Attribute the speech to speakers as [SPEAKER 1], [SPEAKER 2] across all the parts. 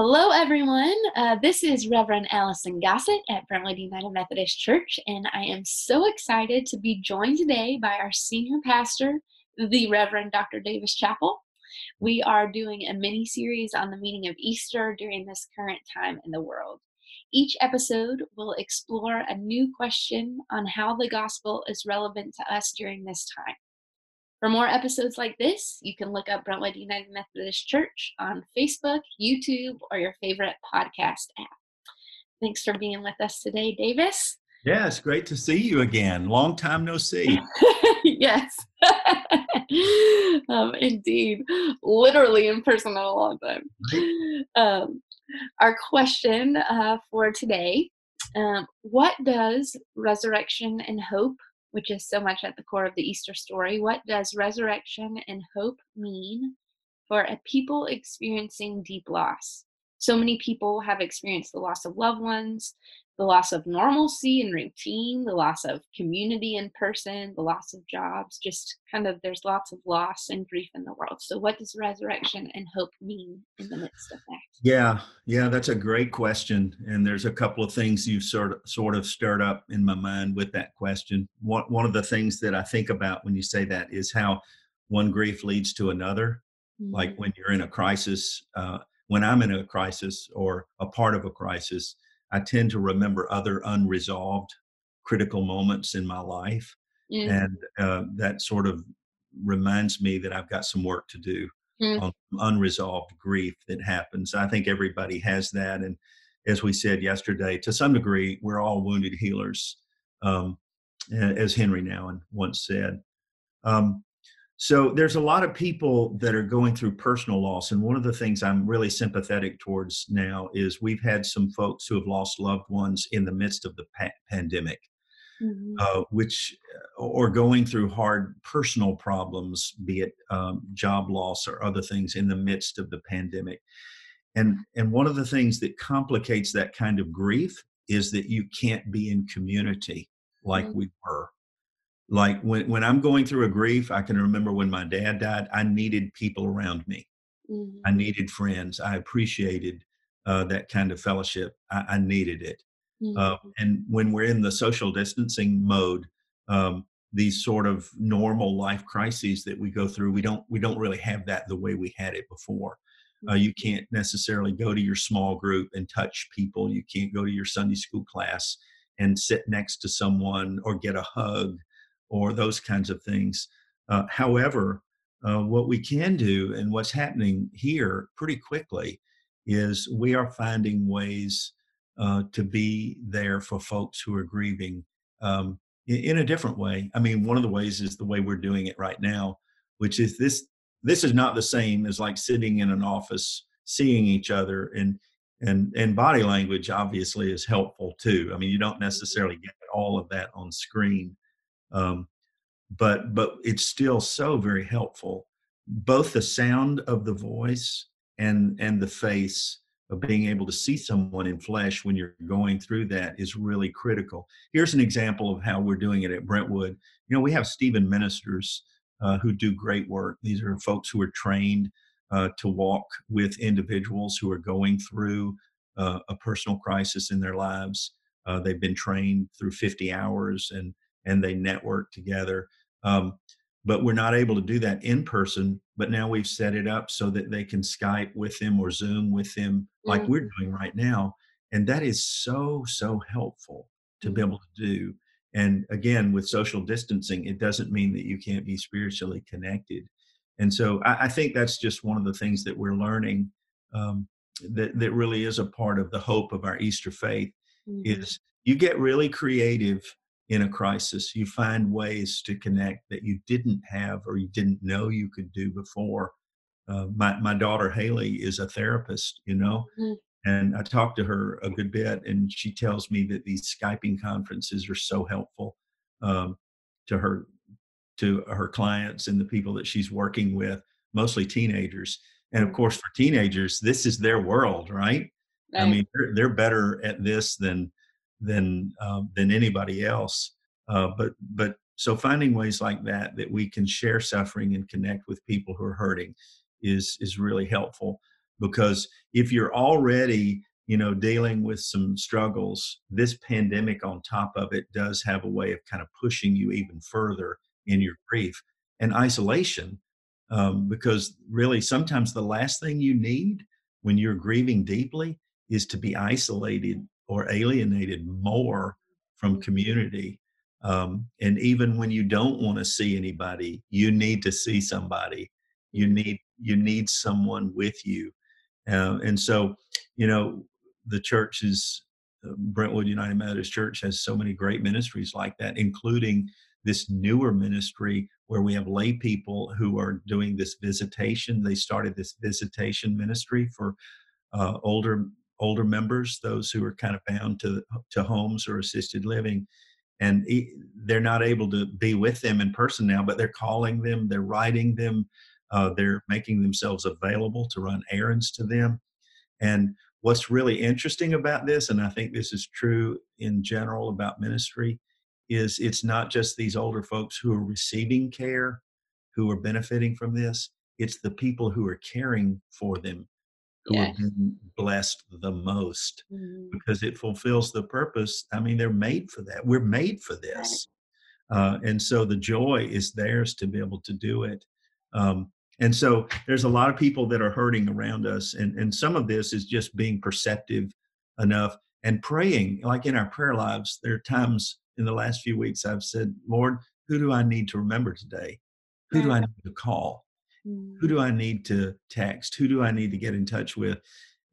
[SPEAKER 1] Hello, everyone. Uh, this is Reverend Allison Gossett at Brentwood United Methodist Church, and I am so excited to be joined today by our senior pastor, the Reverend Dr. Davis Chappell. We are doing a mini series on the meaning of Easter during this current time in the world. Each episode will explore a new question on how the gospel is relevant to us during this time. For more episodes like this, you can look up Brentwood United Methodist Church on Facebook, YouTube, or your favorite podcast app. Thanks for being with us today, Davis.
[SPEAKER 2] Yes, great to see you again. Long time no see.
[SPEAKER 1] yes, um, indeed. Literally in person in a long time. Um, our question uh, for today um, What does resurrection and hope which is so much at the core of the Easter story. What does resurrection and hope mean for a people experiencing deep loss? So many people have experienced the loss of loved ones, the loss of normalcy and routine, the loss of community in person, the loss of jobs, just kind of there's lots of loss and grief in the world. So, what does resurrection and hope mean in the midst of that?
[SPEAKER 2] Yeah, yeah, that's a great question. And there's a couple of things you've sort of sort of stirred up in my mind with that question. One one of the things that I think about when you say that is how one grief leads to another. Mm-hmm. Like when you're in a crisis, uh, when I'm in a crisis or a part of a crisis, I tend to remember other unresolved critical moments in my life. Mm. And uh, that sort of reminds me that I've got some work to do mm. on unresolved grief that happens. I think everybody has that. And as we said yesterday, to some degree, we're all wounded healers, um, as Henry Nouwen once said. Um, so there's a lot of people that are going through personal loss. And one of the things I'm really sympathetic towards now is we've had some folks who have lost loved ones in the midst of the pa- pandemic. Mm-hmm. Uh, which uh, or going through hard personal problems, be it um, job loss or other things in the midst of the pandemic. And and one of the things that complicates that kind of grief is that you can't be in community like mm-hmm. we were like when, when i'm going through a grief i can remember when my dad died i needed people around me. Mm-hmm. i needed friends. I appreciated uh, that kind of fellowship. I, I needed it. Uh, mm-hmm. uh, and when we're in the social distancing mode um, these sort of normal life crises that we go through we don't we don't really have that the way we had it before. Uh, you mm-hmm. can't necessarily go to your small group and touch people. You can't go to your sunday school class and sit next to someone or get a hug or those kinds of things. Uh, however, uh, what we can do and what's happening here pretty quickly is we are finding ways uh, to be there for folks who are grieving um, in, in, a different way. I mean, one of the ways is the way we're doing it right now, which is this. This is not the same as like sitting in an office, seeing each other, and and and body language obviously is helpful too. I mean, you don't necessarily get all of that on screen, um, but but it's still so very helpful. Both the sound of the voice and and the face of being able to see someone in flesh when you're going through that is really critical. Here's an example of how we're doing it at Brentwood. You know, we have Stephen ministers uh, who do great work. These are folks who are trained uh, to walk with individuals who are going through uh, a personal crisis in their lives. Uh, they've been trained through 50 hours and and they network together. Um, but we're not able to do that in person. But now we've set it up so that they can Skype with them or Zoom with them, like mm-hmm. we're doing right now. And that is so, so helpful to be mm-hmm. able to do. And again, with social distancing, it doesn't mean that you can't be spiritually connected. And so I, I think that's just one of the things that we're learning um, that, that really is a part of the hope of our Easter faith mm-hmm. is you get really creative in a crisis. You find ways to connect that you didn't have or you didn't know you could do before. Uh, my, my daughter Haley is a therapist, you know, mm-hmm. and I talk to her a good bit, and she tells me that these Skyping conferences are so helpful um, to her to her clients and the people that she's working with, mostly teenagers. And of course, for teenagers, this is their world, right? right. I mean, they're, they're better at this than than um, than anybody else. Uh, but but so finding ways like that that we can share suffering and connect with people who are hurting is is really helpful. because if you're already you know dealing with some struggles this pandemic on top of it does have a way of kind of pushing you even further in your grief and isolation um, because really sometimes the last thing you need when you're grieving deeply is to be isolated or alienated more from community um, and even when you don't want to see anybody you need to see somebody. You need you need someone with you. Uh, and so you know the church is uh, brentwood united methodist church has so many great ministries like that including this newer ministry where we have lay people who are doing this visitation. They started this visitation ministry for uh, older older members those who are kind of bound to to homes or assisted living and they're not able to be with them in person now but they're calling them they're writing them uh, they're making themselves available to run errands to them. And what's really interesting about this and i think this is true in general about ministry is it's not just these older folks who are receiving care who are benefiting from this it's the people who are caring for them are being blessed the most mm-hmm. because it fulfills the purpose i mean they're made for that we're made for this right. uh, and so the joy is theirs to be able to do it um, and so there's a lot of people that are hurting around us and, and some of this is just being perceptive enough and praying like in our prayer lives there are times in the last few weeks i've said lord who do i need to remember today who do i need to call who do mm. i need to text who do i need to get in touch with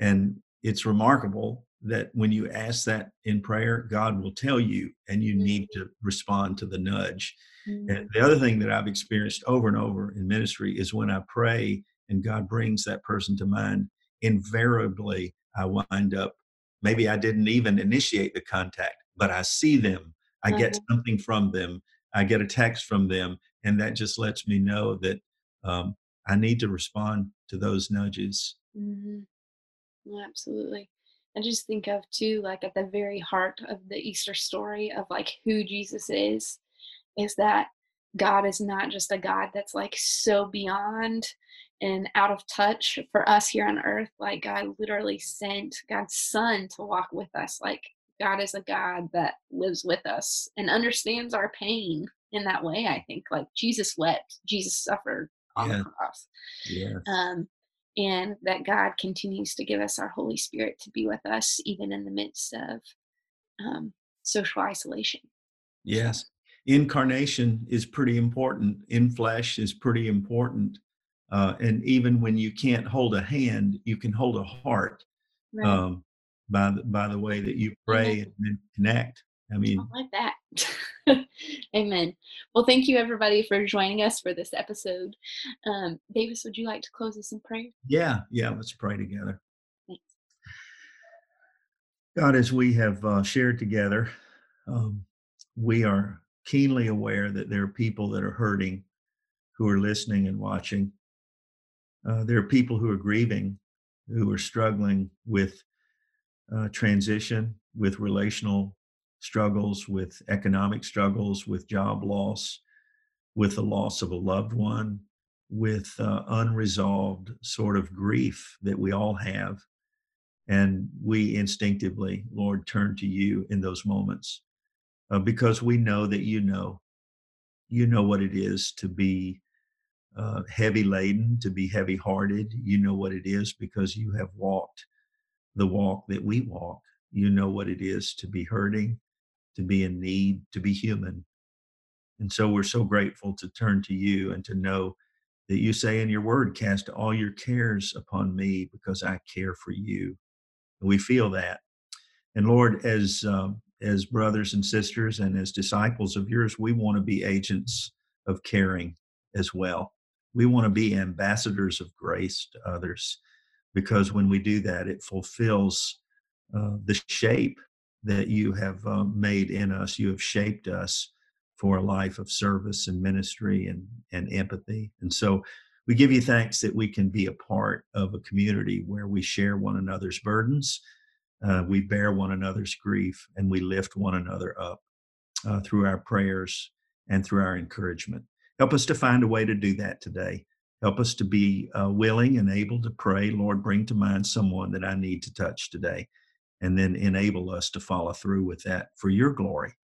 [SPEAKER 2] and it's remarkable that when you ask that in prayer god will tell you and you need to respond to the nudge and mm. the other thing that i've experienced over and over in ministry is when i pray and god brings that person to mind invariably i wind up maybe i didn't even initiate the contact but i see them i get mm-hmm. something from them i get a text from them and that just lets me know that um, I need to respond to those nudges.
[SPEAKER 1] Mm-hmm. absolutely. I just think of too, like at the very heart of the Easter story of like who Jesus is, is that God is not just a God that's like so beyond and out of touch for us here on earth. Like God literally sent God's Son to walk with us. Like God is a God that lives with us and understands our pain in that way. I think like Jesus wept, Jesus suffered, on yeah. the cross.
[SPEAKER 2] Yeah.
[SPEAKER 1] Um, and that God continues to give us our Holy Spirit to be with us even in the midst of um, social isolation.
[SPEAKER 2] Yes. Incarnation is pretty important. In flesh is pretty important. Uh, and even when you can't hold a hand, you can hold a heart right. um, by, the, by the way that you pray and connect. I mean,
[SPEAKER 1] I like that. Amen. Well, thank you everybody for joining us for this episode. Um, Davis, would you like to close us in prayer?
[SPEAKER 2] Yeah, yeah. Let's pray together. Thanks. God, as we have uh, shared together, um, we are keenly aware that there are people that are hurting who are listening and watching. Uh, there are people who are grieving, who are struggling with uh, transition, with relational struggles, with economic struggles, with job loss, with the loss of a loved one, with uh, unresolved sort of grief that we all have. And we instinctively, Lord, turn to you in those moments uh, because we know that you know. You know what it is to be uh, heavy laden, to be heavy hearted. You know what it is because you have walked the walk that we walk. You know what it is to be hurting to be in need, to be human. And so we're so grateful to turn to you and to know that you say in your word, cast all your cares upon me because I care for you. And we feel that. And Lord, as um, as brothers and sisters and as disciples of yours, we want to be agents of caring as well. We want to be ambassadors of grace to others because when we do that, it fulfills uh, the shape that you have uh, made in us. You have shaped us for a life of service and ministry and, and empathy. And so we give you thanks that we can be a part of a community where we share one another's burdens, uh, we bear one another's grief, and we lift one another up uh, through our prayers and through our encouragement. Help us to find a way to do that today. Help us to be uh, willing and able to pray, Lord, bring to mind someone that I need to touch today, and then enable us to follow through with that for your glory.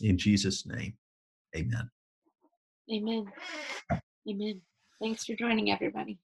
[SPEAKER 2] In Jesus' name, amen.
[SPEAKER 1] Amen. Amen. Thanks for joining, everybody.